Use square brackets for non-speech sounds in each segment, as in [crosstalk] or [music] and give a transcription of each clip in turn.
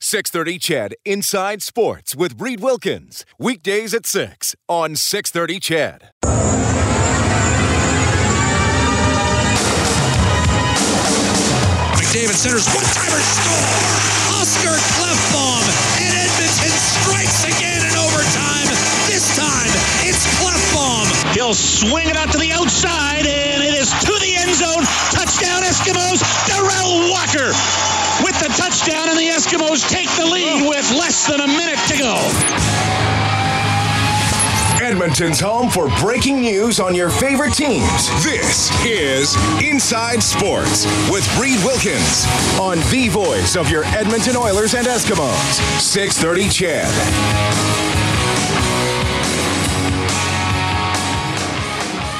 630 CHED Inside Sports with Reed Wilkins. Weekdays at 6 on 630 CHED. McDavid centers one timer score. Oscar Klefbom and Edmonton strikes again in overtime. This time it's Klefbom. He'll swing it out to the outside and it is to the end zone. Touchdown Eskimos. Derel Walker with the touchdown and the Eskimos take the lead oh. with less than a minute to go. Edmonton's home for breaking news on your favorite teams. This is Inside Sports with Reed Wilkins on the voice of your Edmonton Oilers and Eskimos. 630 CHED.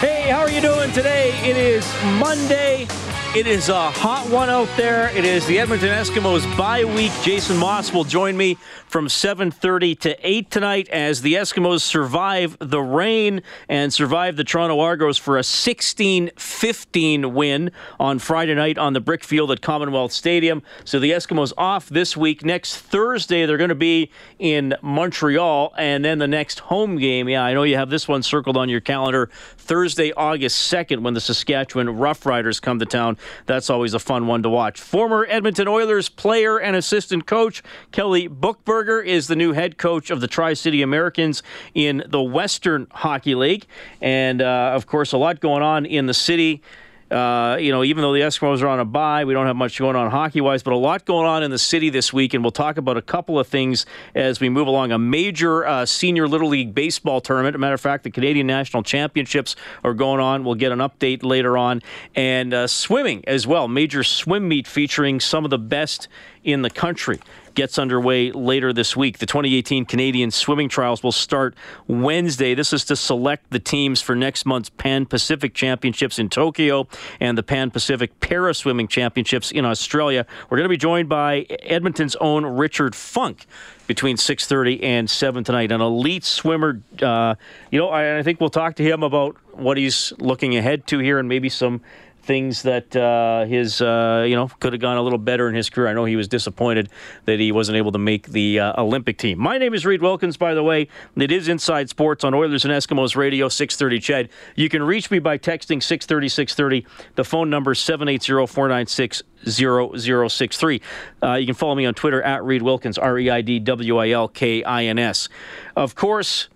Hey, how are you doing today? It is Monday. It is a hot one out there. It is the Edmonton Eskimos bye week. Jason Maas will join me from 7:30 to 8 tonight as the Eskimos survive the rain and survive the Toronto Argos for a 16-15 win on Friday night on the brick field at Commonwealth Stadium. So the Eskimos off this week. Next Thursday they're going to be in Montreal and then the next home game. Yeah, I know you have this one circled on your calendar. Thursday, August 2nd when the Saskatchewan Roughriders come to town. That's always a fun one to watch. Former Edmonton Oilers player and assistant coach Kelly Buchberger is the new head coach of the Tri City Americans in the Western Hockey League. And, uh, of course, a lot going on in the city. Uh, you know, even though the Eskimos are on a bye, we don't have much going on hockey wise, but a lot going on in the city this week. And we'll talk about a couple of things as we move along. A major uh, senior Little League baseball tournament. As a matter of fact, the Canadian National Championships are going on. We'll get an update later on. And uh, swimming as well. Major swim meet featuring some of the best in the country gets underway later this week. The 2018 Canadian Swimming Trials will start Wednesday. This is to select the teams for next month's Pan Pacific Championships in Tokyo and the Pan Pacific Para Swimming Championships in Australia. We're going to be joined by Edmonton's own Richard Funk between 6:30 and 7 tonight. An elite swimmer. Uh, you know, I, I think we'll talk to him about what he's looking ahead to here and maybe some things that uh, his uh, you know could have gone a little better in his career. I know he was disappointed that he wasn't able to make the uh, Olympic team. My name is Reed Wilkins, by the way. It is Inside Sports on Oilers and Eskimos Radio 630 Ched. You can reach me by texting 630 630. The phone number is 780 496 0063. Uh, you can follow me on Twitter at Reed Wilkins, R E I D W I L K I N S. Of course,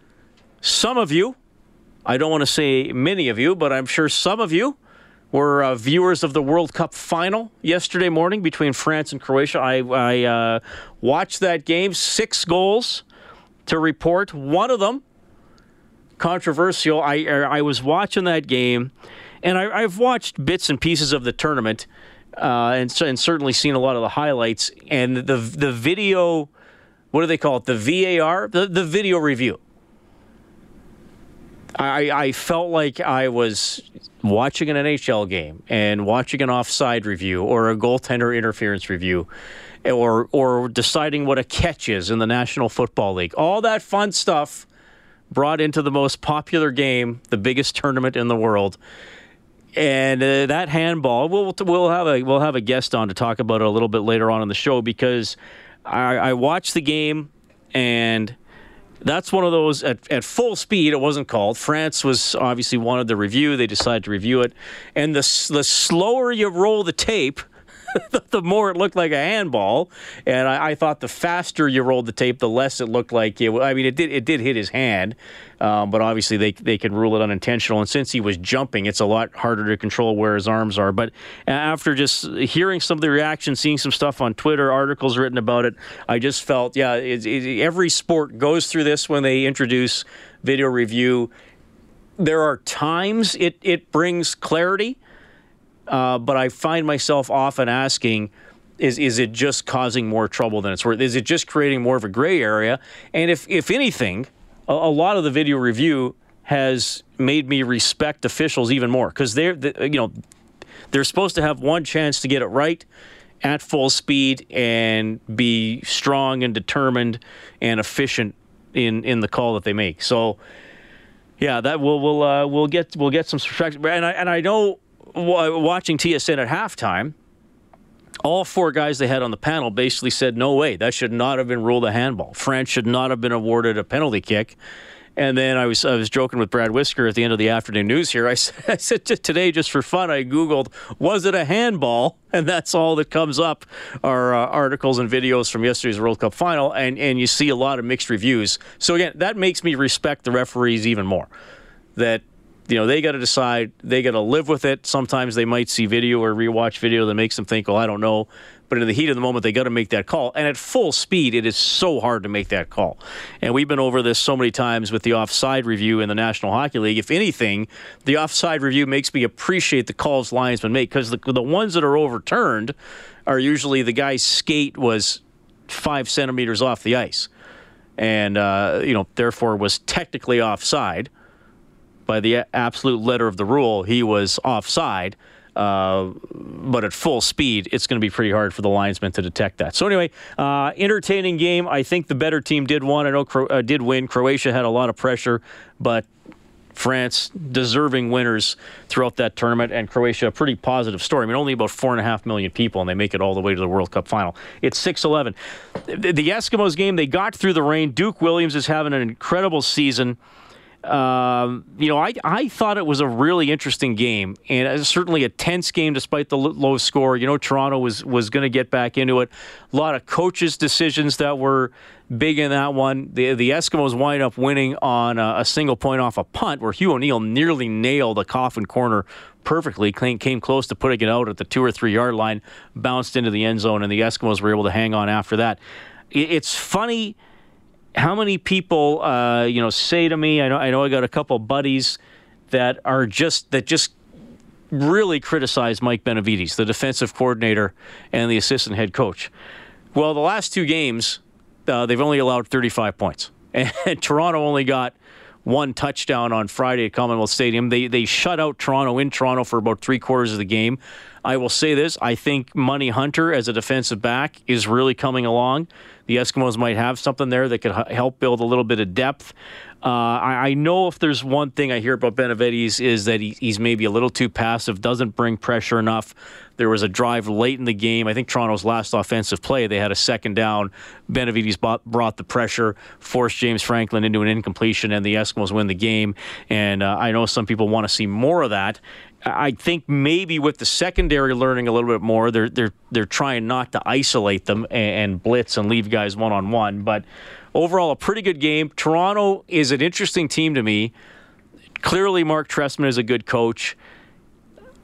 some of you, I don't want to say many of you, but I'm sure some of you were uh, viewers of the World Cup final yesterday morning between France and Croatia. I, I uh, watched that game, six goals to report. One of them controversial. I, I was watching that game, and I, have watched bits and pieces of the tournament, uh, and, and certainly seen a lot of the highlights. And the the video, what do they call it? The VAR, the, the video review. I, I felt like I was watching an NHL game and watching an offside review or a goaltender interference review or or deciding what a catch is in the National Football League. All that fun stuff brought into the most popular game, the biggest tournament in the world. And uh, that handball, we'll we'll have a we'll have a guest on to talk about it a little bit later on in the show because I, I watched the game and that's one of those at, at full speed. It wasn't called. France was obviously wanted the review. They decided to review it, and the the slower you roll the tape, [laughs] the more it looked like a handball. And I, I, thought the faster you rolled the tape, the less it looked like it. I mean, it did it did hit his hand, um, but obviously they they can rule it unintentional. And since he was jumping, it's a lot harder to control where his arms are. But after just hearing some of the reactions, seeing some stuff on Twitter, articles written about it, I just felt yeah, it, it, every sport goes through this when they introduce video review. There are times it it brings clarity uh, but I find myself often asking, is is it just causing more trouble than it's worth? Is it just creating more of a gray area? And if if anything, a, a lot of the video review has made me respect officials even more because they're the, you know they're supposed to have one chance to get it right at full speed and be strong and determined and efficient in in the call that they make. So yeah, that we'll we'll uh, we'll get we'll get some perspective. And I and I know watching TSN at halftime, all four guys they had on the panel basically said, "No way, that should not have been ruled a handball. France should not have been awarded a penalty kick." And then I was I was joking with Brad Whisker at the end of the afternoon news here. I [laughs] said, I said today just for fun, I googled was it a handball, [laughs] and that's all that comes up are uh, articles and videos from yesterday's World Cup final, and and you see a lot of mixed reviews. So again, that makes me respect the referees even more. That you know they got to decide, they got to live with it. Sometimes they might see video or rewatch video that makes them think, "Well, I don't know." But in the heat of the moment, they got to make that call. And at full speed, it is so hard to make that call. And we've been over this so many times with the offside review in the National Hockey League. If anything, the offside review makes me appreciate the calls linesmen make because the, the ones that are overturned are usually the guy's skate was five centimeters off the ice. And, uh, you know, therefore was technically offside. By the absolute letter of the rule, he was offside. Uh, but at full speed, it's going to be pretty hard for the linesman to detect that. So anyway, uh, entertaining game. I think the better team did win. I know Cro- uh, did win. Croatia had a lot of pressure, but France deserving winners throughout that tournament, and Croatia a pretty positive story. I mean, only about four and a half million people, and they make it all the way to the World Cup final. It's six eleven. The, the Eskimos game, they got through the rain. Duke Williams is having an incredible season. Um, you know, I, I thought it was a really interesting game and certainly a tense game despite the low score. You know, Toronto was was going to get back into it. A lot of coaches' decisions that were big in that one. The the Eskimos wind up winning on a, a single point off a punt where Hugh O'Neill nearly nailed a coffin corner perfectly. Came close to putting it out at the two or three yard line, bounced into the end zone, and the Eskimos were able to hang on after that. It's funny how many people, uh, you know, say to me, I know, I know, I got a couple buddies that are just that just really criticize Mike Benevides, the defensive coordinator and the assistant head coach. Well, the last two games, uh, they've only allowed 35 points, [laughs] and Toronto only got one touchdown on Friday at Commonwealth Stadium. They they shut out Toronto in Toronto for about three quarters of the game. I will say this: I think Money Hunter as a defensive back is really coming along. The Eskimos might have something there that could help build a little bit of depth. Uh, I, I, know if there's one thing I hear about Benevides is that he, he's maybe a little too passive, doesn't bring pressure enough. There was a drive late in the game. I think Toronto's last offensive play, they had a second down. Benevides bought, brought the pressure, forced James Franklin into an incompletion, and the Eskimos win the game. And uh, I know some people want to see more of that. I think maybe with the secondary learning a little bit more, they're they're they're trying not to isolate them and, and blitz and leave guys one on one. But overall, a pretty good game. Toronto is an interesting team to me. Clearly, Mark Trestman is a good coach,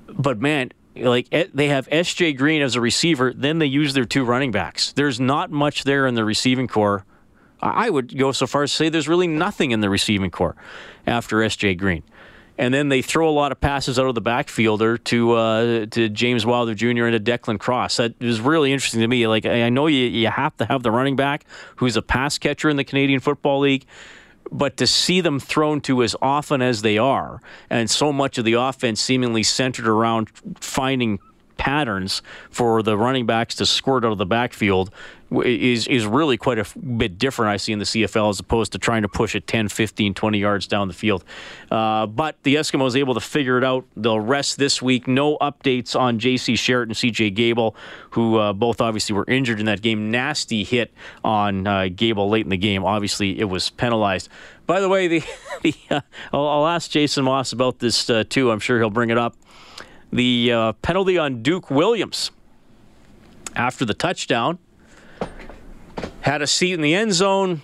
but man, like eh, they have S.J. Green as a receiver, then they use their two running backs. There's not much there in the receiving core. I would go so far as to say there's really nothing in the receiving core after S.J. Green and then they throw a lot of passes out of the backfielder to uh, to James Wilder Jr. and to Declan Cross. That was really interesting to me. Like I know you you have to have the running back who's a pass catcher in the Canadian Football League, but to see them thrown to as often as they are, and so much of the offense seemingly centered around finding patterns for the running backs to squirt out of the backfield is is really quite a bit different I see in the CFL as opposed to trying to push it 10, 15, 20 yards down the field. Uh, but the Eskimos able to figure it out. They'll rest this week. No updates on J.C. Sherritt and C.J. Gable, who uh, both obviously were injured in that game. Nasty hit on uh, Gable late in the game. Obviously, it was penalized. By the way, the, [laughs] the uh, I'll, I'll, ask Jason Maas about this uh, too. I'm sure he'll bring it up. The uh, penalty on Duke Williams after the touchdown had a seat in the end zone.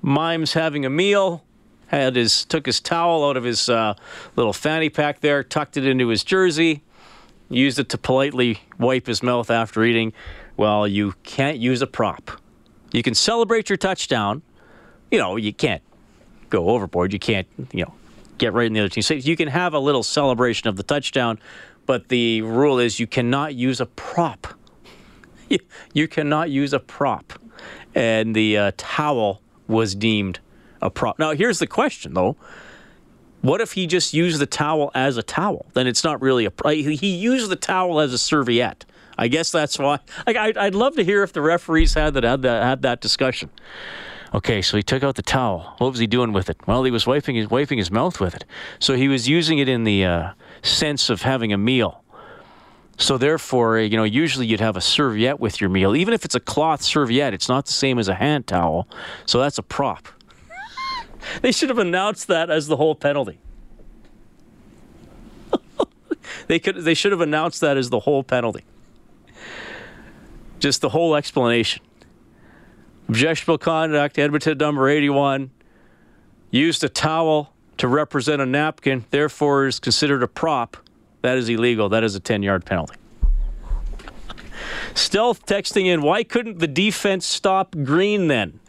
Mimes having a meal. Had his took his towel out of his uh, little fanny pack there, tucked it into his jersey, used it to politely wipe his mouth after eating. Well, you can't use a prop. You can celebrate your touchdown. You know, you can't go overboard. You can't, you know, get right in the other team. So you can have a little celebration of the touchdown, but the rule is you cannot use a prop [laughs] you cannot use a prop. And the uh, towel was deemed a prop. Now, here's the question, though. What if he just used the towel as a towel? Then it's not really a. He used the towel as a serviette. I guess that's why. Like, I'd, I'd love to hear if the referees had that had that had that discussion. Okay, so he took out the towel. What was he doing with it? Well, he was wiping his wiping his mouth with it. So he was using it in the uh, sense of having a meal. So therefore, you know, usually you'd have a serviette with your meal, even if it's a cloth serviette. It's not the same as a hand towel. So that's a prop. [laughs] they should have announced that as the whole penalty. [laughs] they could. They should have announced that as the whole penalty. Just the whole explanation. Objectionable conduct, Edmonton number 81, used a towel to represent a napkin, therefore is considered a prop. That is illegal. That is a 10 yard penalty. Stealth texting in, why couldn't the defense stop Green then?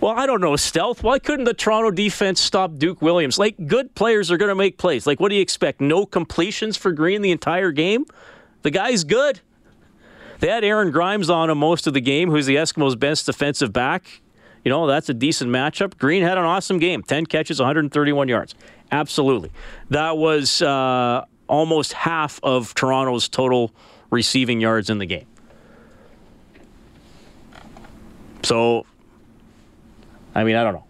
Well, I don't know, Stealth. Why couldn't the Toronto defense stop Duke Williams? Like, good players are going to make plays. Like, what do you expect? No completions for Green the entire game? The guy's good. They had Aaron Grymes on him most of the game, who's the Eskimos' best defensive back. You know, that's a decent matchup. Green had an awesome game 10 catches, 131 yards. Absolutely. That was uh, almost half of Toronto's total receiving yards in the game. So, I mean, I don't know.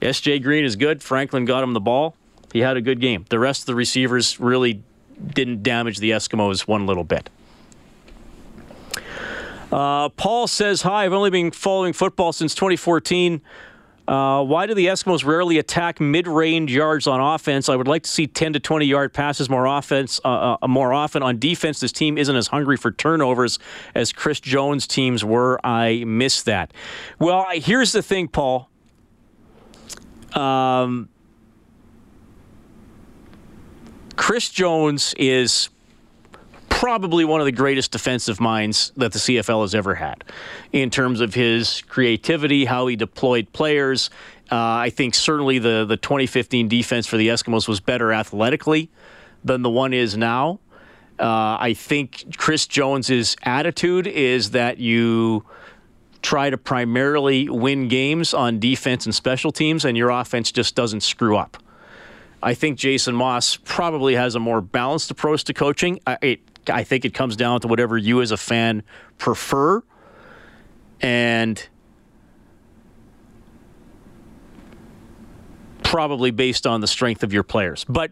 SJ Green is good. Franklin got him the ball. He had a good game. The rest of the receivers really didn't damage the Eskimos one little bit. Uh, Paul says, Hi, I've only been following football since 2014. Uh, why do the Eskimos rarely attack mid-range yards on offense? I would like to see 10 to 20 yard passes more offense, uh, uh, more often on defense. This team isn't as hungry for turnovers as Chris Jones' teams were. I miss that. Well, here's the thing, Paul. Um, Chris Jones is probably one of the greatest defensive minds that the CFL has ever had in terms of his creativity, how he deployed players. Uh, I think certainly the, the 2015 defense for the Eskimos was better athletically than the one is now. Uh, I think Chris Jones's attitude is that you try to primarily win games on defense and special teams, and your offense just doesn't screw up. I think Jason Maas probably has a more balanced approach to coaching. I, it, I think it comes down to whatever you as a fan prefer. And probably based on the strength of your players. But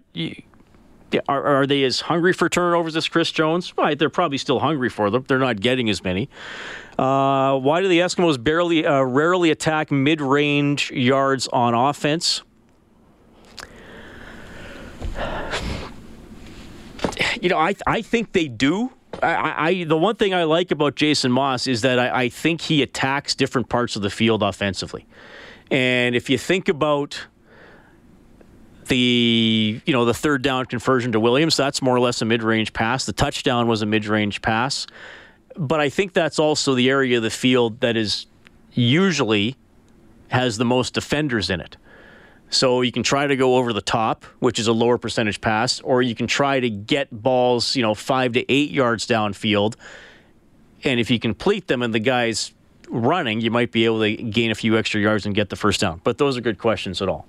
are, are they as hungry for turnovers as Chris Jones? Right, they're probably still hungry for them. They're not getting as many. Uh, why do the Eskimos barely, uh, rarely attack mid-range yards on offense? You know, I I think they do. I, I, the one thing I like about Jason Maas is that I, I think he attacks different parts of the field offensively, and if you think about the you know the third down conversion to Williams, that's more or less a mid-range pass. The touchdown was a mid-range pass, but I think that's also the area of the field that is usually has the most defenders in it. So you can try to go over the top, which is a lower percentage pass, or you can try to get balls, you know, five to eight yards downfield. And if you complete them and the guy's running, you might be able to gain a few extra yards and get the first down. But those are good questions at all.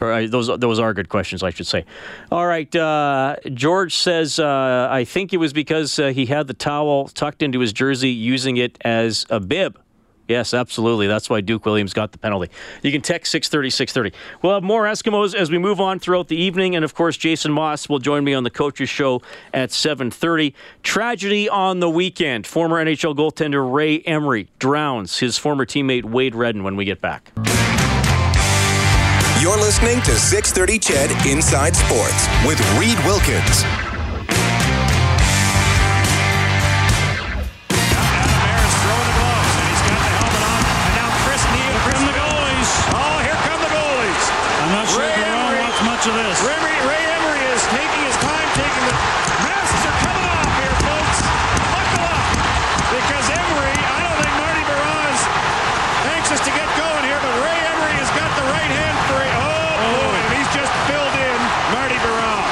Or uh, those those are good questions, I should say. All right, uh, George says uh, I think it was because uh, he had the towel tucked into his jersey, using it as a bib. Yes, absolutely. That's why Duke Williams got the penalty. You can text 630 630. We'll have more Eskimos as we move on throughout the evening. And of course, Jason Maas will join me on the coaches show at 730. Tragedy on the weekend. Former NHL goaltender Ray Emery drowns his former teammate Wade Redden when we get back. You're listening to 630 CHED Inside Sports with Reed Wilkins. Much of this. Ray, Ray Emery is taking his time, taking the masks are coming off here, folks. Buckle up, because Emery, I don't think Marty Biron is anxious to get going here, but Ray Emery has got the right hand free. Oh, oh. boy, and he's just filled in Marty Biron.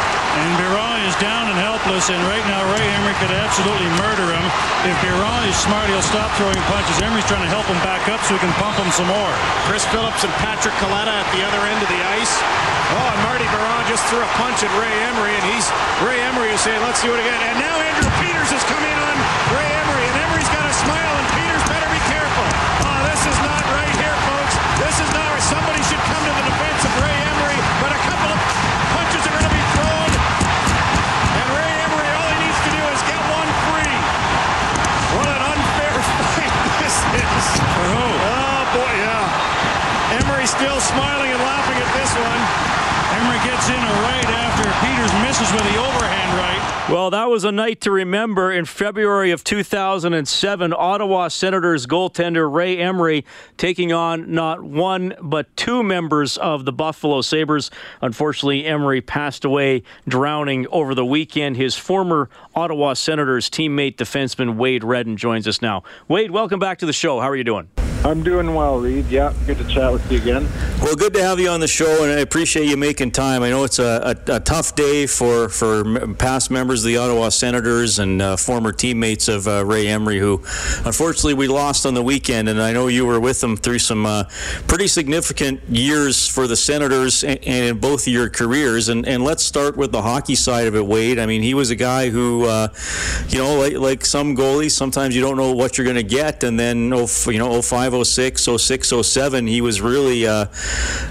And Biron is down and helpless, and right now Ray Emery could absolutely murder him. If Biron is smart, he'll stop throwing punches. Emery's trying to help him back up so he can pump him some more. Chris Phillips and Patrick Kaleta at the other end of the ice. Oh, and Marty Biron just threw a punch at Ray Emery, and he's Ray Emery is saying, "Let's do it again." And now Andrew Peters has come in on Ray Emery, and Emery's got a smile, and Peters better be careful. Oh, this is not right here, folks. This is not. Somebody should come to the defense of Ray Emery, but a couple of punches are going to be thrown, and Ray Emery, all he needs to do is get one free. What an unfair [laughs] fight this is. For who? Oh boy, yeah. Emery still smiling and laughing at this one. Emery gets in a right after Peters misses with the overhand right. Well, that was a night to remember in February of 2007. Ottawa Senators goaltender Ray Emery taking on not one but two members of the Buffalo Sabres. Unfortunately, Emery passed away drowning over the weekend. His former Ottawa Senators teammate defenseman Wade Redden joins us now. Wade, welcome back to the show. How are you doing? I'm doing well, Reed. Yeah, good to chat with you again. Well, good to have you on the show, and I appreciate you making time. I know it's a, a, a tough day for, for past members of the Ottawa Senators and uh, former teammates of uh, Ray Emery, who unfortunately we lost on the weekend. And I know you were with them through some uh, pretty significant years for the Senators and, and, in both of your careers. And, and let's start with the hockey side of it, Wade. I mean, he was a guy who, uh, you know, like, like some goalies, sometimes you don't know what you're going to get. And then, oh, you know, 05, 06, 06, 07, he was really, uh,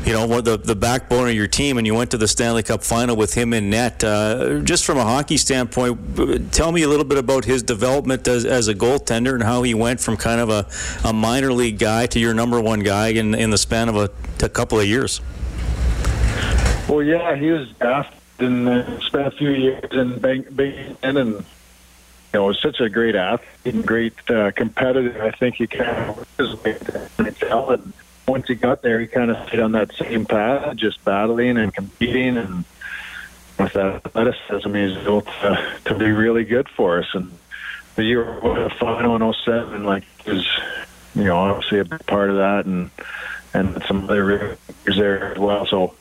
you know, the, the backbone of your team, and you went to the Stanley Cup final with him in net. Uh, just from a hockey standpoint, tell me a little bit about his development as, as a goaltender and how he went from kind of a, a minor league guy to your number one guy in, in the span of a, a couple of years. Well, yeah, he was drafted and uh, spent a few years in Binghamton and you know, was such a great athlete, and great uh, competitor. I think he kind of way to and once he got there, he kind of stayed on that same path, just battling and competing, and with that athleticism, he was able to, to be really good for us. And the year of final in 07, like, was, you know, obviously a big part of that, and and some other years there as well. So,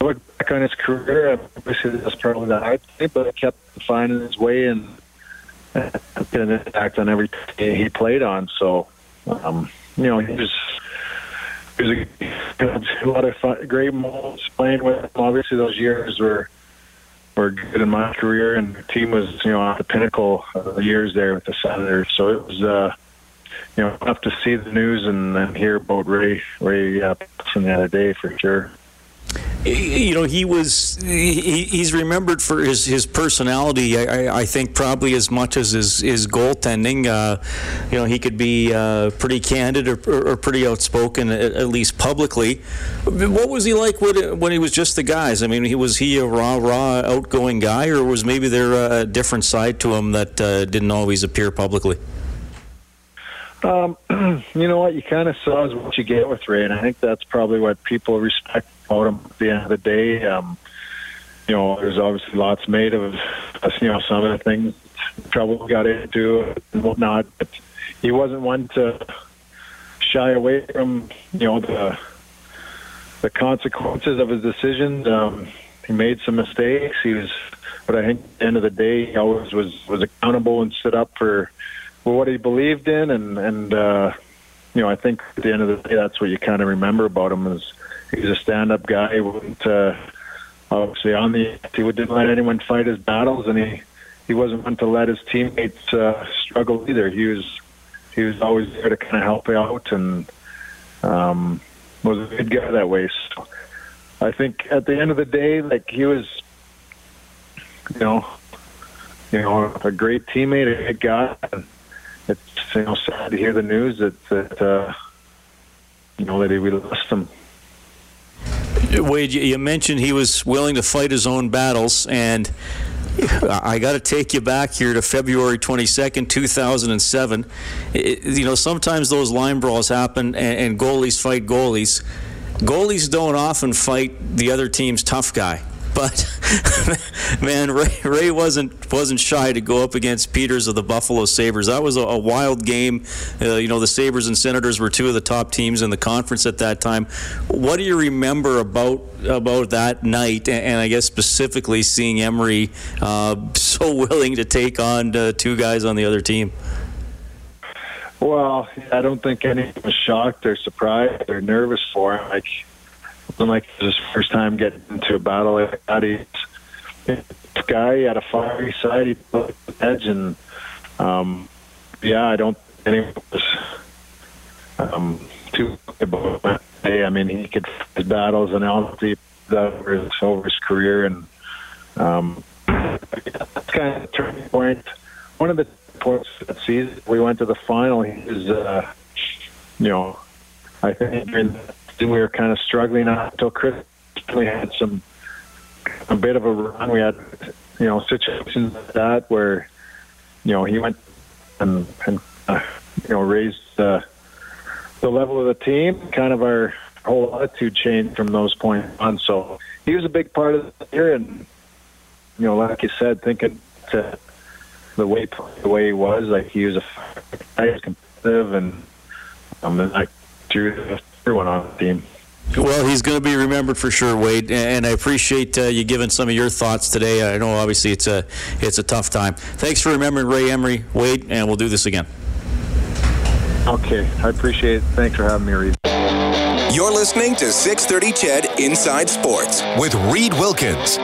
look back on his career, obviously that's probably the high point, but he kept finding his way and an impact on every team he played on. So, um, you know, he was, he was a, a lot of fun, great moments playing with him. Obviously, those years were were good in my career, and the team was, you know, at the pinnacle of the years there with the Senators. So it was, uh, you know, tough to see the news and, and hear about Ray Ray uh, from the other day for sure you know he was he, he's remembered for his his personality I, I think probably as much as his his goaltending. Uh, you know he could be uh, pretty candid or, or, pretty outspoken at, at, least publicly. What was he like when, when he was just the guys? I mean he was he a raw raw outgoing guy or was maybe there a different side to him that uh, didn't always appear publicly? Um, [clears throat] you know what? You kind of saw is what you get with Ray and I think that's probably what people respect him at the end of the day. Um, you know, there's obviously lots made of you know some of the things trouble got into and whatnot, but he wasn't one to shy away from you know the the consequences of his decisions. Um, he made some mistakes. He was, but I think at the end of the day, he always was was accountable and stood up for, for what he believed in, and and uh, you know, I think at the end of the day, that's what you kind of remember about him is he's a stand-up guy. He wouldn't uh, obviously on the he didn't let anyone fight his battles, and he he wasn't one to let his teammates uh, struggle either. He was he was always there to kind of help out and um, was a good guy that way. So I think at the end of the day, like he was, you know, you know, a great teammate, a good guy. And it's you know sad to hear the news that that uh, you know that we lost him. Wade, you mentioned he was willing to fight his own battles, and I got to take you back here to February 22nd, 2007. It, you know, sometimes those line brawls happen, and, and goalies fight goalies. Goalies don't often fight the other team's tough guy. But [laughs] man, Ray, Ray, wasn't wasn't shy to go up against Peters of the Buffalo Sabres. That was a, a wild game. Uh, you know, the Sabres and Senators were two of the top teams in the conference at that time. What do you remember about about that night? And, and I guess specifically seeing Emery uh, [laughs] so willing to take on uh, two guys on the other team? Well, I don't think anyone was shocked or surprised or nervous for him. Like, like it was his first time getting into a battle like that. He's this guy had a fiery side. He put the edge, and um, yeah, I don't think anyone was um, too about. Hey, I mean, he could his battles and honestly over his, over his career, and um, that's kind of a turning point. One of the points that season we went to the final. He was, uh, you know, I think during we were kind of struggling until Chris we had some a bit of a run. We had, you know, situations like that where, you know, he went and and uh, you know raised uh, the level of the team. Kind of our whole attitude changed from those points on. So he was a big part of the year, and you know, like you said, thinking to the way the way he was, like he was a guy competitive, and um, and I drew everyone on the team. Well, he's going to be remembered for sure, Wade, and I appreciate uh, you giving some of your thoughts today. I know obviously it's a it's a tough time. Thanks for remembering Ray Emery, Wade, and we'll do this again. Okay, I appreciate it. Thanks for having me, Reed. You're listening to 630 CHED Inside Sports with Reed Wilkins.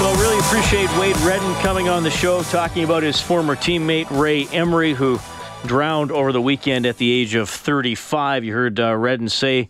Well, really appreciate Wade Redden coming on the show, talking about his former teammate Ray Emery, who drowned over the weekend at the age of 35. You heard uh, Redden say,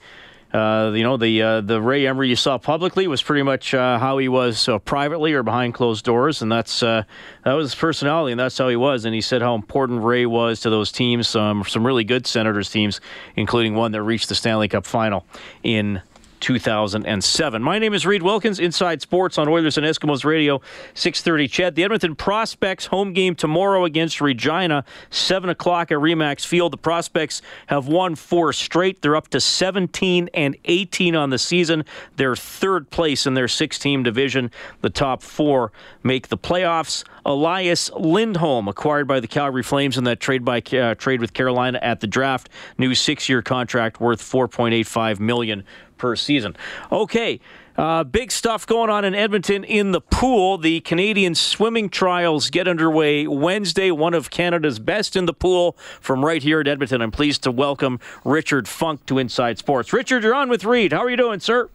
uh, you know, the uh, the Ray Emery you saw publicly was pretty much uh, how he was uh, privately or behind closed doors, and that's uh, that was his personality, and that's how he was. And he said how important Ray was to those teams, um, some really good Senators teams, including one that reached the Stanley Cup final in 2007. My name is Reed Wilkins, Inside Sports on Oilers and Eskimos Radio, 6:30. CHED, the Edmonton Prospects home game tomorrow against Regina, 7 o'clock at Remax Field. The Prospects have won four straight. They're up to 17 and 18 on the season. They're third place in their six-team division. The top four make the playoffs. Elias Lindholm, acquired by the Calgary Flames in that trade by uh, trade with Carolina at the draft, new six-year contract worth 4.85 million per season. Okay. Uh, big stuff going on in Edmonton in the pool. The Canadian swimming trials get underway Wednesday. One of Canada's best in the pool from right here at Edmonton. I'm pleased to welcome Richard Funk to Inside Sports. Richard, you're on with Reed. How are you doing, sir?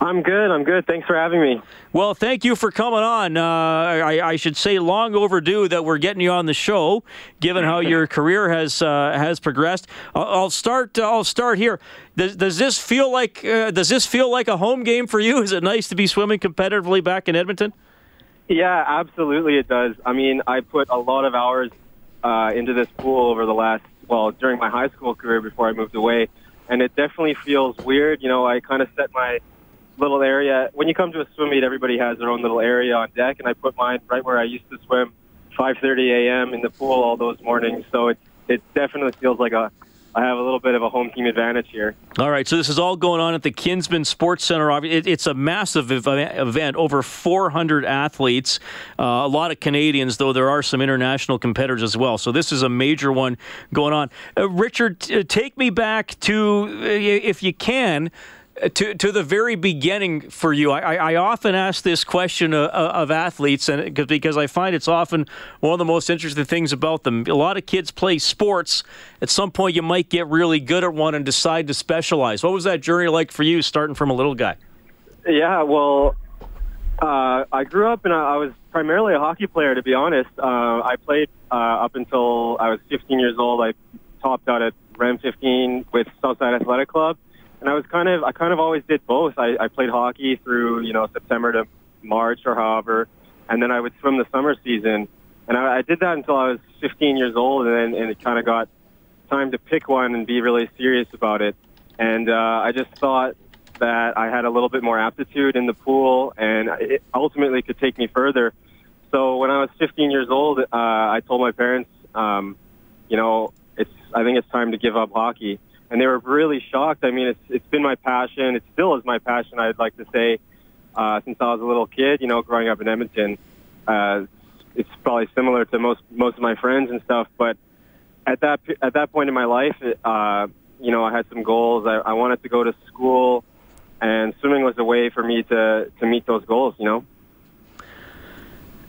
I'm good. I'm good. Thanks for having me. Well, thank you for coming on. Uh, I, I, should say, long overdue that we're getting you on the show, given how your [laughs] career has uh, has progressed. I'll start. Uh, I'll start here. Does, does this feel like uh, Does this feel like a home game for you? [laughs] Is it nice to be swimming competitively back in Edmonton? Yeah, absolutely. It does. I mean, I put a lot of hours uh, into this pool over the last well during my high school career before I moved away, and it definitely feels weird. You know, I kind of set my little area. When you come to a swim meet, everybody has their own little area on deck, and I put mine right where I used to swim, 5:30 a.m. in the pool all those mornings. So it it definitely feels like a I have a little bit of a home team advantage here. All right, so this is all going on at the Kinsmen Sports Center. It's a massive event, over 400 athletes, uh, a lot of Canadians, though there are some international competitors as well. So this is a major one going on. Uh, Richard, take me back to, uh, if you can, to to the very beginning for you. I, I often ask this question of, of athletes, and because I find it's often one of the most interesting things about them. A lot of kids play sports. At some point, you might get really good at one and decide to specialize. What was that journey like for you, starting from a little guy? Yeah, well, uh, I grew up and I was primarily a hockey player. To be honest, uh, I played uh, up until I was 15 years old. I topped out at REM 15 with Southside Athletic Club and I was kind of I kind of always did both. I, I played hockey through you know September to March or however, and then I would swim the summer season, and I, I did that until I was 15 years old, and then and it kind of got time to pick one and be really serious about it, and uh, I just thought that I had a little bit more aptitude in the pool, and it ultimately could take me further. So when I was 15 years old, uh, I told my parents, um, you know, it's I think it's time to give up hockey and they were really shocked. I mean, it's it's been my passion. It still is my passion. I'd like to say uh, since I was a little kid. You know, growing up in Edmonton, uh, it's probably similar to most most of my friends and stuff. But at that at that point in my life, uh, you know, I had some goals. I, I wanted to go to school and swimming was a way for me to to meet those goals. You know.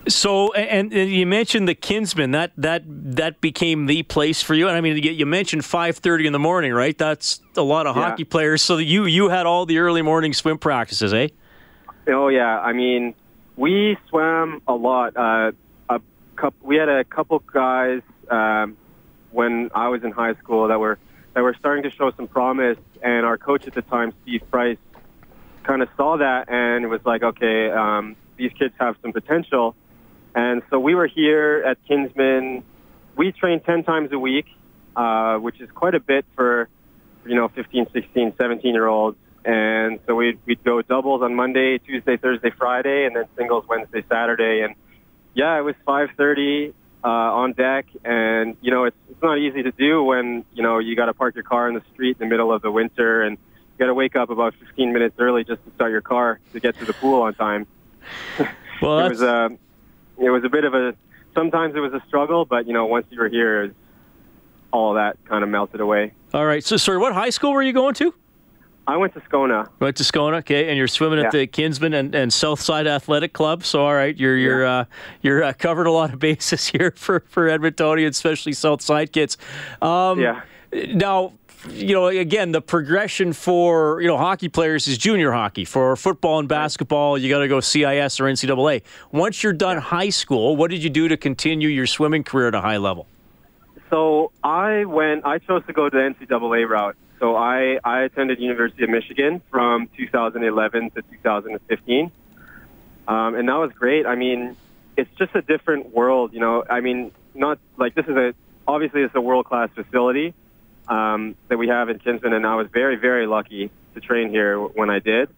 So, and, and, you mentioned the Kinsmen That that that became the place for you. And I mean, you mentioned five thirty in the morning, right? That's a lot of yeah. hockey players. So you you had all the early morning swim practices, eh? Oh yeah. I mean, we swam a lot. Uh, a couple, we had a couple guys um, when I was in high school that were that were starting to show some promise, and our coach at the time, Steve Price, kind of saw that and was like, okay, um, these kids have some potential and so we were here at Kinsmen. We trained 10 times a week, uh, which is quite a bit for, you know, 15, 16, 17 year olds. And so we'd, we'd go doubles on Monday, Tuesday, Thursday, Friday, and then singles Wednesday, Saturday. And yeah, it was 5.30 uh, on deck. And, you know, it's, it's not easy to do when, you know, you got to park your car in the street in the middle of the winter and you got to wake up about 15 minutes early just to start your car to get to the pool on time. [laughs] Well, it was, uh, it was a bit of a sometimes it was a struggle, but you know once you were here, all that kind of melted away. All right. So, sir, what high school were you going to? I went to Scona. Went to Scona, okay, and you're swimming yeah. at the Kinsmen and, and Southside Athletic Club. So, all right, you're you're yeah. uh, you're uh, covered a lot of [laughs] bases here for for Edmontonians, especially Southside kids. Um, yeah. Now, you know, again, the progression for you know hockey players is junior hockey. For football and basketball, you got to go CIS or NCAA. Once you're done high school, what did you do to continue your swimming career at a high level? So I went. I chose to go the NCAA route. So I I attended University of Michigan from 2011 to 2015, um, and that was great. I mean, it's just a different world. You know, I mean, not like this is a obviously it's a world class facility um, that we have in Kinsmen, and I was very, very lucky to train here when I did.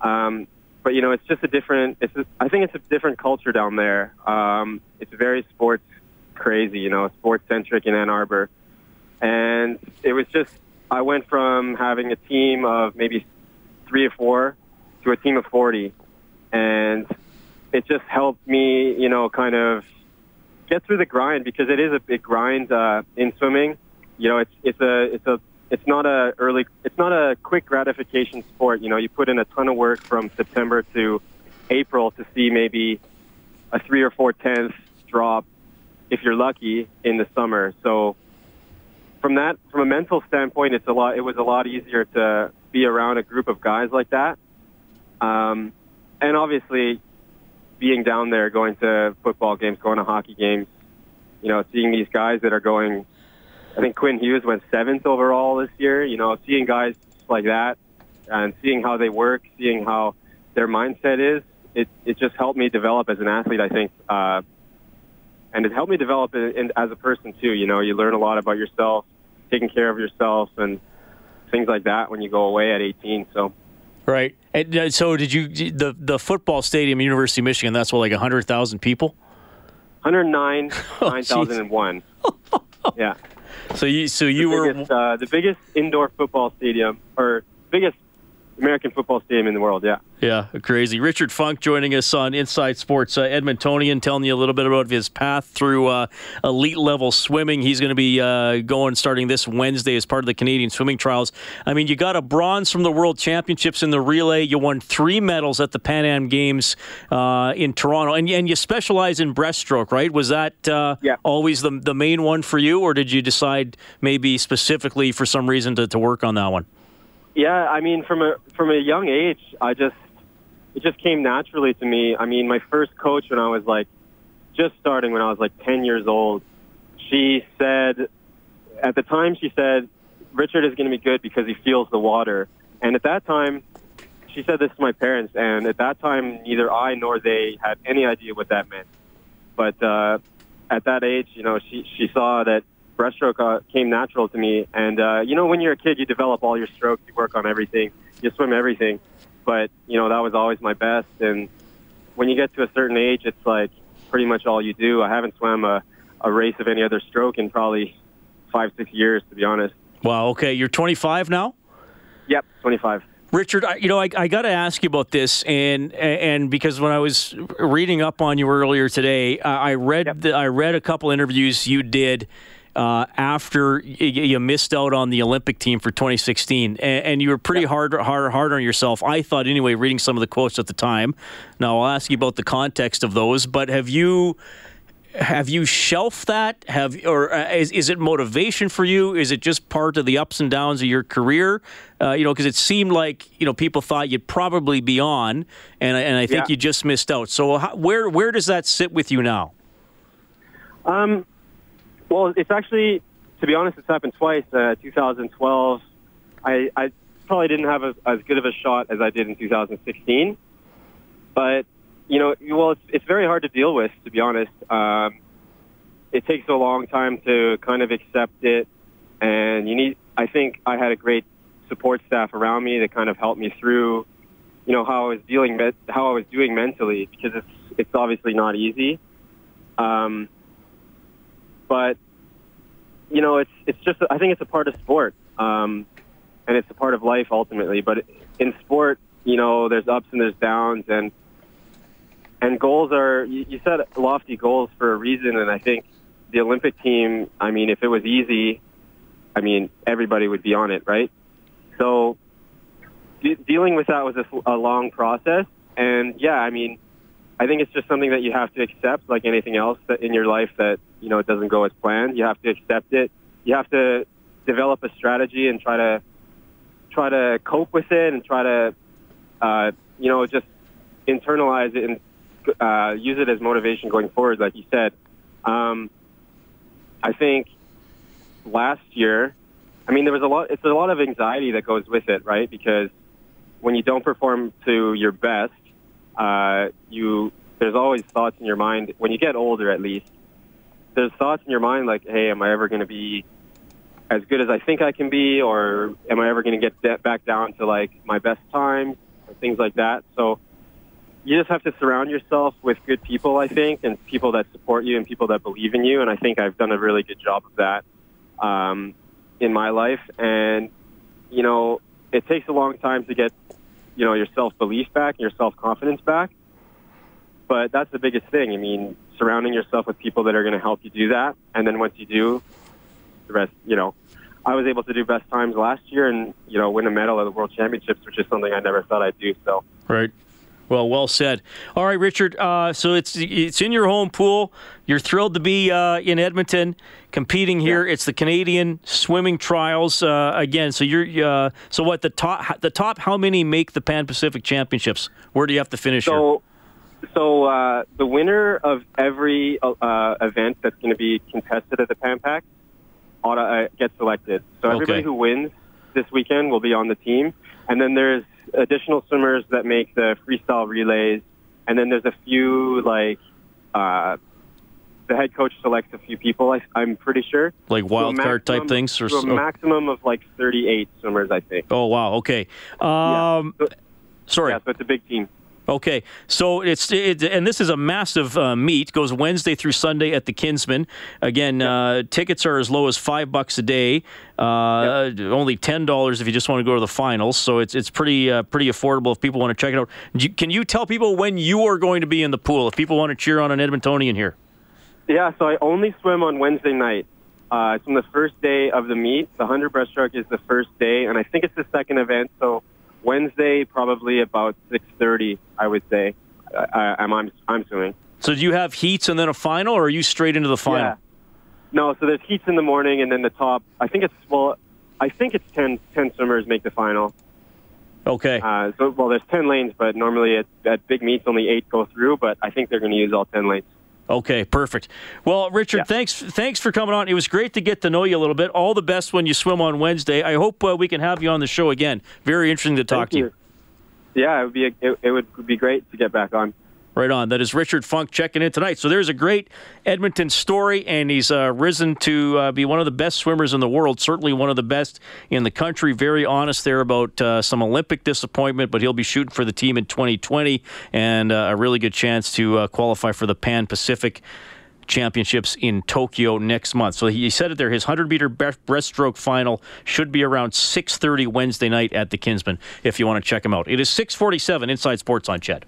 Um, but you know, it's just a different. It's I think it's a different culture down there. Um, it's very sports crazy, you know, sports centric in Ann Arbor, and it was just. I went from having a team of maybe three or four to a team of forty, and it just helped me, you know, kind of get through the grind because it is a big grind uh, in swimming you know, it's it's a it's a it's not a early it's not a quick gratification sport. You know, you put in a ton of work from September to April to see maybe a three or four tenths drop if you're lucky in the summer. So from that from a mental standpoint, it's a lot. It was a lot easier to be around a group of guys like that. Um, and obviously, being down there, going to football games, going to hockey games, you know, seeing these guys that are going I think Quinn Hughes went seventh overall this year. You know, seeing guys like that and seeing how they work, seeing how their mindset is, it it just helped me develop as an athlete. I think, uh, and it helped me develop in, in, as a person too. You know, you learn a lot about yourself, taking care of yourself, and things like that when you go away at 18. So. Right. And uh, so, did you the the football stadium, University of Michigan? That's what like hundred thousand people. 109, [laughs] 9,001. [laughs] yeah. So you so you the were biggest, uh, the biggest indoor football stadium or biggest American football stadium in the world. Yeah. Yeah, crazy. Richard Funk joining us on Inside Sports uh, Edmontonian, telling you a little bit about his path through uh, elite level swimming. He's going to be uh, going starting this Wednesday as part of the Canadian swimming trials. I mean, you got a bronze from the World Championships in the relay. You won three medals at the Pan Am Games uh, in Toronto, and, and you specialize in breaststroke, right? Was that uh, yeah. always the the main one for you, or did you decide maybe specifically for some reason to, to work on that one? Yeah, I mean, from a from a young age, I just it just came naturally to me. I mean, my first coach when I was like just starting when I was like 10 years old, she said at the time she said Richard is going to be good because he feels the water. And at that time, she said this to my parents, and at that time, neither I nor they had any idea what that meant. But uh, at that age, you know, she she saw that breaststroke uh, came natural to me. And uh, you know, when you're a kid, you develop all your strokes, you work on everything, you swim everything. But you know, that was always my best. And when you get to a certain age, it's like pretty much all you do. I haven't swam a, a race of any other stroke in probably five, six years, to be honest. Wow. Okay, you're 25 now. Yep, 25. Richard, I, you know, I, I got to ask you about this, and and because when I was reading up on you earlier today, I read yep. the, I read a couple interviews you did uh, after you missed out on the Olympic team for 2016, and, and you were pretty hard, hard, hard on yourself. I thought anyway, reading some of the quotes at the time. Now I'll ask you about the context of those, but have you? Have you shelved that? Have or uh, is, is it motivation for you? Is it just part of the ups and downs of your career? Uh, you know, because it seemed like you know people thought you'd probably be on, and I- and I think Yeah. you just missed out. So how, where where does that sit with you now? Um, well, it's actually, to be honest, it's happened twice. Uh, 2012, I, I probably didn't have a, as good of a shot as I did in 2016. But, you know, well, it's, it's very hard to deal with, to be honest. Um, it takes a long time to kind of accept it. And you need, I think I had a great support staff around me that kind of helped me through, you know, how I was dealing, med- how I was doing mentally, because it's, it's obviously not easy. Um, but you know, it's it's just I think it's a part of sport, um, and it's a part of life ultimately. But in sport, you know, there's ups and there's downs, and and goals are you, you set lofty goals for a reason, and I think the Olympic team. I mean, if it was easy, I mean, everybody would be on it, right? So de- dealing with that was a, a long process, and yeah, I mean, I think it's just something that you have to accept, like anything else that in your life that you know it doesn't go as planned. You have to accept it. You have to develop a strategy and try to try to cope with it and try to uh, you know just internalize it and uh, use it as motivation going forward. Like you said, um, I think last year, I mean, there was a lot. It's a lot of anxiety that goes with it, right? Because when you don't perform to your best, uh, you there's always thoughts in your mind. When you get older, at least, there's thoughts in your mind like, "Hey, am I ever going to be as good as I think I can be, or am I ever going to get back down to like my best times, or things like that?" So you just have to surround yourself with good people, I think, and people that support you and people that believe in you. And I think I've done a really good job of that um, in my life. And you know, it takes a long time to get you know your self belief back and your self confidence back. But that's the biggest thing. I mean, surrounding yourself with people that are going to help you do that, and then once you do, the rest, you know. I was able to do best times last year, and you know, win a medal at the World Championships, which is something I never thought I'd do. So. Right. Well, well said. All right, Richard. Uh, so it's it's in your home pool. You're thrilled to be uh, in Edmonton competing here. It's the Canadian swimming trials uh, again. So you're uh, so what the top the top how many make the Pan Pacific Championships? Where do you have to finish? here? So, uh, the winner of every uh, event that's going to be contested at the Pan Pac ought to uh, get selected. So everybody who wins this weekend will be on the team, and then there's additional swimmers that make the freestyle relays, and then there's a few like uh, the head coach selects a few people. I, I'm pretty sure Like wild card type things, or a maximum of like 38 swimmers, I think. Oh wow. Okay. Um, So- sorry. yeah, so it's a big team. Okay, so it's it, and this is a massive uh, meet. Goes Wednesday through Sunday at the Kinsmen. Again, uh, tickets are as low as five bucks a day. Uh, Only ten dollars if you just want to go to the finals. So it's it's pretty uh, pretty affordable if people want to check it out. You- Can you tell people when you are going to be in the pool if people want to cheer on an Edmontonian here? Yeah, so I only swim on Wednesday night. Uh, it's on the first day of the meet. The 100 breaststroke is the first day, and I think it's the second event. So Wednesday, probably about 6:30, I would say. I, I'm, I'm I'm swimming. So do you have heats and then a final, or are you straight into the final? Yeah. No, so there's heats in the morning, and then the top. I think it's well, I think it's 10, 10 swimmers make the final. Okay. Uh, so well, there's 10 lanes, but normally at, at big meets only eight go through. But I think they're going to use all 10 lanes. Okay, perfect. Well, Richard, Yeah. thanks thanks for coming on. It was great to get to know you a little bit. All the best when you swim on Wednesday. I hope uh, we can have you on the show again. Very interesting to talk Thank to you. Yeah, it would be a, it, it would be great to get back on. Right on. That is Richard Funk checking in tonight. So there's a great Edmonton story, and he's uh, risen to uh, be one of the best swimmers in the world, certainly one of the best in the country. Very honest there about uh, some Olympic disappointment, but he'll be shooting for the team in 2020 and uh, a really good chance to uh, qualify for the Pan Pacific. Championships in Tokyo next month. So he said it there. His 100 meter breaststroke final should be around 6:30 Wednesday night at the Kinsmen. If you want to check him out, it is 6:47 Inside Sports on CHED.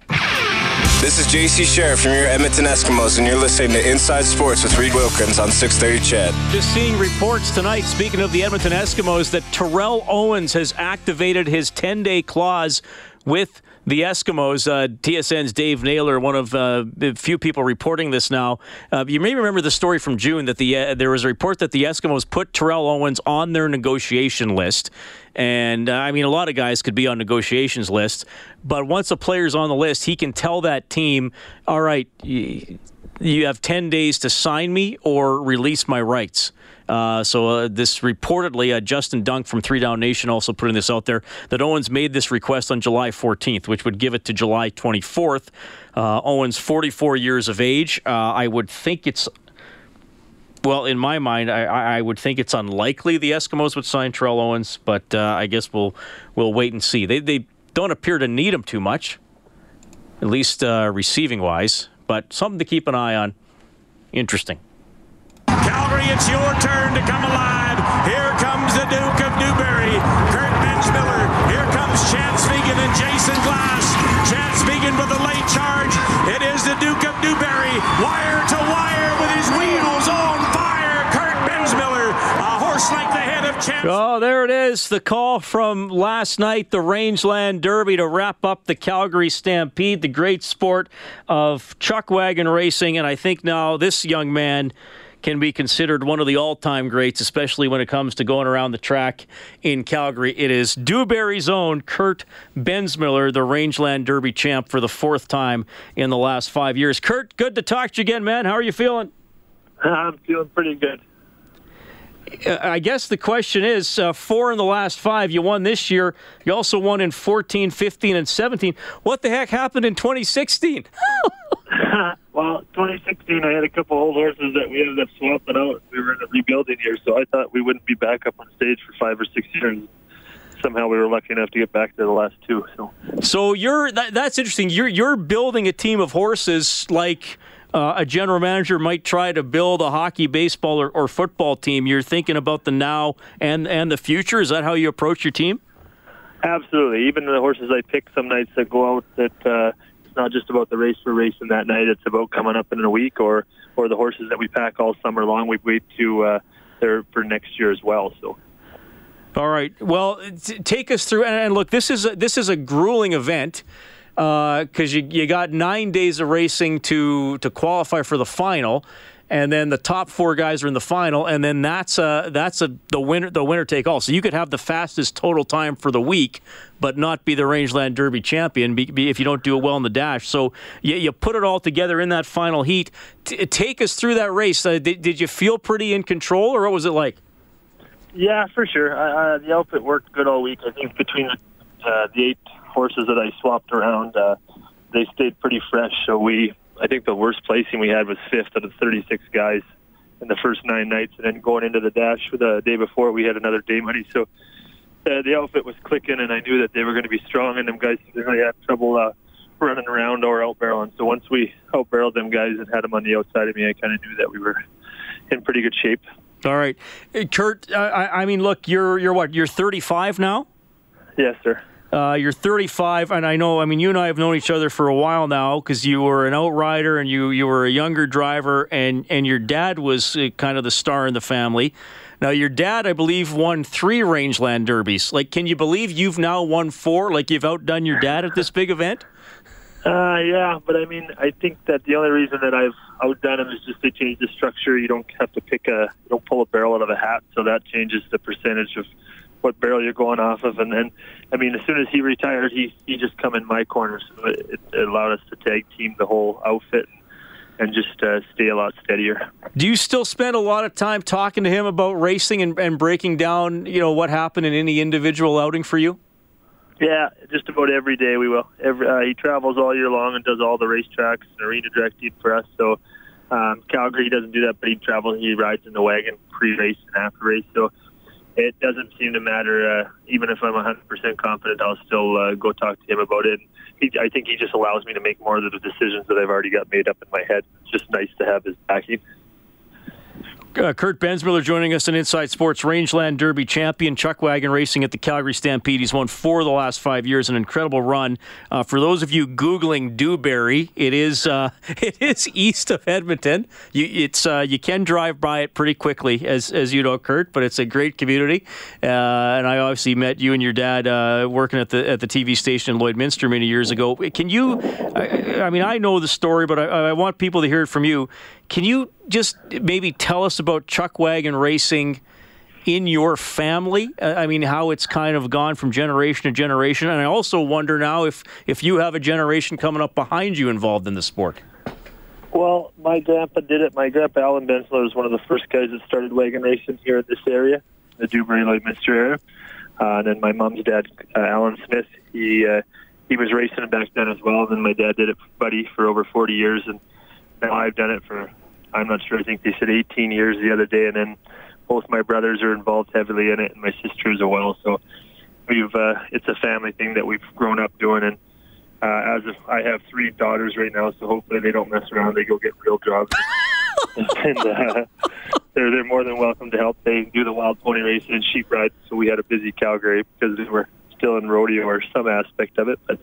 This is JC Sherritt from your Edmonton Eskimos, and you're listening to Inside Sports with Reed Wilkins on 630 CHED. Just seeing reports tonight, speaking of the Edmonton Eskimos, that Terrell Owens has activated his 10 day clause with the Eskimos. Uh, TSN's Dave Naylor, one of uh, the few people reporting this now. Uh, you may remember the story from June that the uh, there was a report that the Eskimos put Terrell Owens on their negotiation list. And uh, I mean, a lot of guys could be on negotiations lists, but once a player's on the list, he can tell that team, all right, you have 10 days to sign me or release my rights. Uh, so uh, this reportedly, uh, Justin Dunk from Three Down Nation also putting this out there that Owens made this request on July 14th, which would give it to July 24th. Uh, Owens, 44 years of age. Uh, I would think it's well, in my mind, I, I, would think it's unlikely the Eskimos would sign Terrell Owens, but uh, I guess we'll we'll wait and see. They they don't appear to need him too much, at least uh, receiving wise. But something to keep an eye on. Interesting. Calgary, it's your turn to come alive. Here comes the Duke of Dewberry, Kurt Bensmiller. Here comes Chanse Vigen and Jason Glass. Chanse Vigen with a late charge. It is the Duke of Dewberry, wire to wire with his wheels on fire. Kurt Bensmiller, a horse like the head of Chance. Oh, there it is. The call from last night, the Rangeland Derby to wrap up the Calgary Stampede, the great sport of chuck wagon racing. And I think now this young man can be considered one of the all time greats, especially when it comes to going around the track in Calgary. It is Dewberry's own Kurt Bensmiller, the Rangeland Derby champ for the fourth time in the last five years. Kurt, good to talk to you again, man. How are you feeling? [laughs] I'm feeling pretty good. Uh, I guess the question is uh, four in the last five. You won this year. You also won in 14, 15, and 17. What the heck happened in 2016? [laughs] [laughs] well, 2016, I had a couple old horses that we ended up swapping out. We were in a rebuilding year, so I thought we wouldn't be back up on stage for five or six years. Somehow we were lucky enough to get back to the last two. So, so you're that, that's interesting. You're you're building a team of horses like uh, a general manager might try to build a hockey, baseball, or, or football team. You're thinking about the now and and the future. Is that how you approach your team? Absolutely. Even the horses I pick some nights that go out that uh, not just about the race we're racing that night. It's about coming up in a week or or the horses that we pack all summer long. We wait to uh, there for next year as well. So. All right. Well, t- take us through and, and look. This is a, this is a grueling event because uh, you you got nine days of racing to to qualify for the final, and then the top four guys are in the final, and then that's a that's a the winner the winner take all. So you could have the fastest total time for the week, but not be the Rangeland Derby champion be, be, if you don't do it well in the dash. So you, you put it all together in that final heat. T- take us through that race. Uh, did, did you feel pretty in control, or what was it like? Yeah, for sure. Uh, the outfit worked good all week. I think between the, uh, the eight horses that I swapped around, uh, they stayed pretty fresh. So we, I think the worst placing we had was fifth out of 36 guys in the first nine nights, and then going into the dash the day before, we had another day money. So uh, the outfit was clicking, and I knew that they were going to be strong, and them guys really have trouble uh, running around or out barreling. So once we out barreled them guys and had them on the outside of me, I kind of knew that we were in pretty good shape. All right, hey, Kurt. Uh, I, I mean, look, you're you're what? You're 35 now. Yes, sir. Uh, you're 35, and I know. I mean, you and I have known each other for a while now because you were an outrider and you you were a younger driver, and and your dad was uh, kind of the star in the family. Now, your dad, I believe, won three Rangeland Derbies. Like, can you believe you've now won four? Like, you've outdone your dad at this big event? Uh, yeah, but I mean, I think that the only reason that I've outdone him is just they changed the structure. You don't have to pick a, you don't pull a barrel out of a hat, so that changes the percentage of what barrel you're going off of. And then, I mean, as soon as he retired, he he just come in my corner, so it, it allowed us to tag team the whole outfit and just uh, stay a lot steadier. Do you still spend a lot of time talking to him about racing and, and breaking down, you know, what happened in any individual outing for you? Yeah, just about every day we will. Every, uh, he travels all year long and does all the racetracks and arena directing for us. So um, Calgary he doesn't do that, but he travels. He rides in the wagon pre-race and after race. So it doesn't seem to matter. Uh, even if I'm 100% confident, I'll still uh, go talk to him about it. And he, I think he just allows me to make more of the decisions that I've already got made up in my head. It's just nice to have his backing. Uh, Kurt Bensmiller joining us in Inside Sports Rangeland Derby champion, Chuck Wagon Racing at the Calgary Stampede. He's won four of the last five years, an incredible run. Uh, for those of you googling Dewberry, it is uh, [laughs] it is east of Edmonton. You it's uh, you can drive by it pretty quickly, as as you know, Kurt. But it's a great community, uh, and I obviously met you and your dad uh, working at the at the TV station in Lloydminster many years ago. Can you? I, I mean, I know the story, but I, I want people to hear it from you. Can you just maybe tell us about Chuck Wagon Racing in your family? Uh, I mean, how it's kind of gone from generation to generation. And I also wonder now if, if you have a generation coming up behind you involved in the sport. Well, my grandpa did it. My grandpa Alan Bensler was one of the first guys that started wagon racing here in this area, the Dewberry Lloydminster area. Uh, and then my mom's dad, uh, Alan Smith, he uh, he was racing back then as well. And then my dad did it, buddy, for over 40 years. And now I've done it for, I'm not sure, I think they said 18 years the other day. And then both my brothers are involved heavily in it and my sisters as well. So we've, uh, it's a family thing that we've grown up doing. And uh, as of, I have three daughters right now, so hopefully they don't mess around. They go get real jobs. [laughs] and uh, they're they're more than welcome to help. They do the wild pony racing and sheep rides. So we had a busy Calgary because they were still in rodeo or some aspect of it, but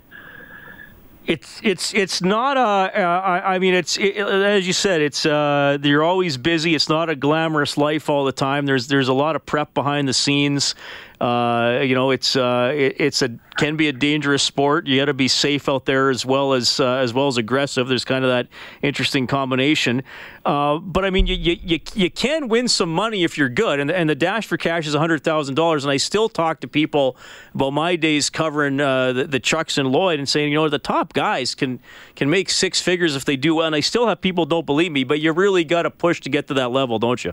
it's it's it's not a. Uh, I, I mean, it's it, as you said. It's uh, you're always busy. It's not a glamorous life all the time. There's there's a lot of prep behind the scenes. Uh, you know, it's uh, it, it's a can be a dangerous sport. You got to be safe out there as well as uh, as well as aggressive. There's kind of that interesting combination. Uh, but I mean, you, you you can win some money if you're good. And and the dash for cash is hundred thousand dollars. And I still talk to people about my days covering uh, the, the Chucks and Lloyd and saying, you know, the top guys can can make six figures if they do well. And I still have people don't believe me, but you really got to push to get to that level, don't you?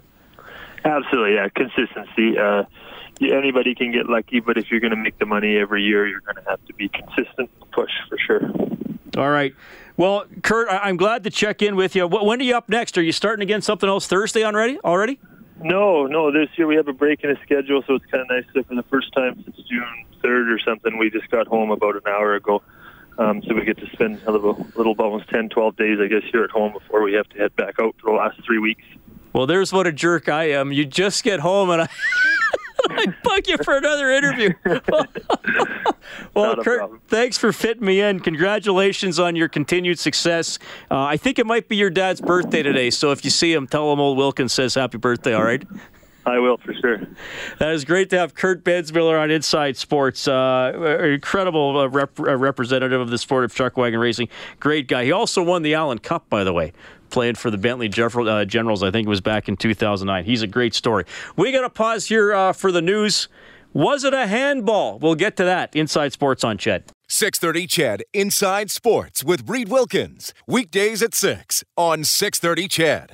Absolutely, yeah. Consistency. Anybody can get lucky, but if you're going to make the money every year, you're going to have to be consistent push for sure. All right. Well, Kurt, I'm glad to check in with you. When are you up next? Are you starting again something else Thursday already? Already? No, no. This year we have a break in the schedule, so it's kind of nice that for the first time since June 3rd or something, we just got home about an hour ago. Um, so we get to spend a little, little almost 10, 12 days, I guess, here at home before we have to head back out for the last three weeks. Well, there's what a jerk I am. You just get home and I. [laughs] I bug you for another interview. [laughs] [laughs] well, Kurt, problem. thanks for fitting me in. Congratulations on your continued success. Uh, I think it might be your dad's birthday today, so if you see him, tell him old Wilkins says happy birthday, all right? I will for sure. That is great to have Kurt Bensmiller on Inside Sports. Uh, incredible uh, rep- uh, representative of the sport of chuck wagon racing. Great guy. He also won the Allen Cup, by the way played for the Bentley uh, Generals. I think it was back in 2009. He's a great story. We got to pause here uh, for the news. Was it a handball? We'll get to that. Inside Sports on CHED. 630 CHED Inside Sports with Reed Wilkins. Weekdays at 6 on 630 CHED.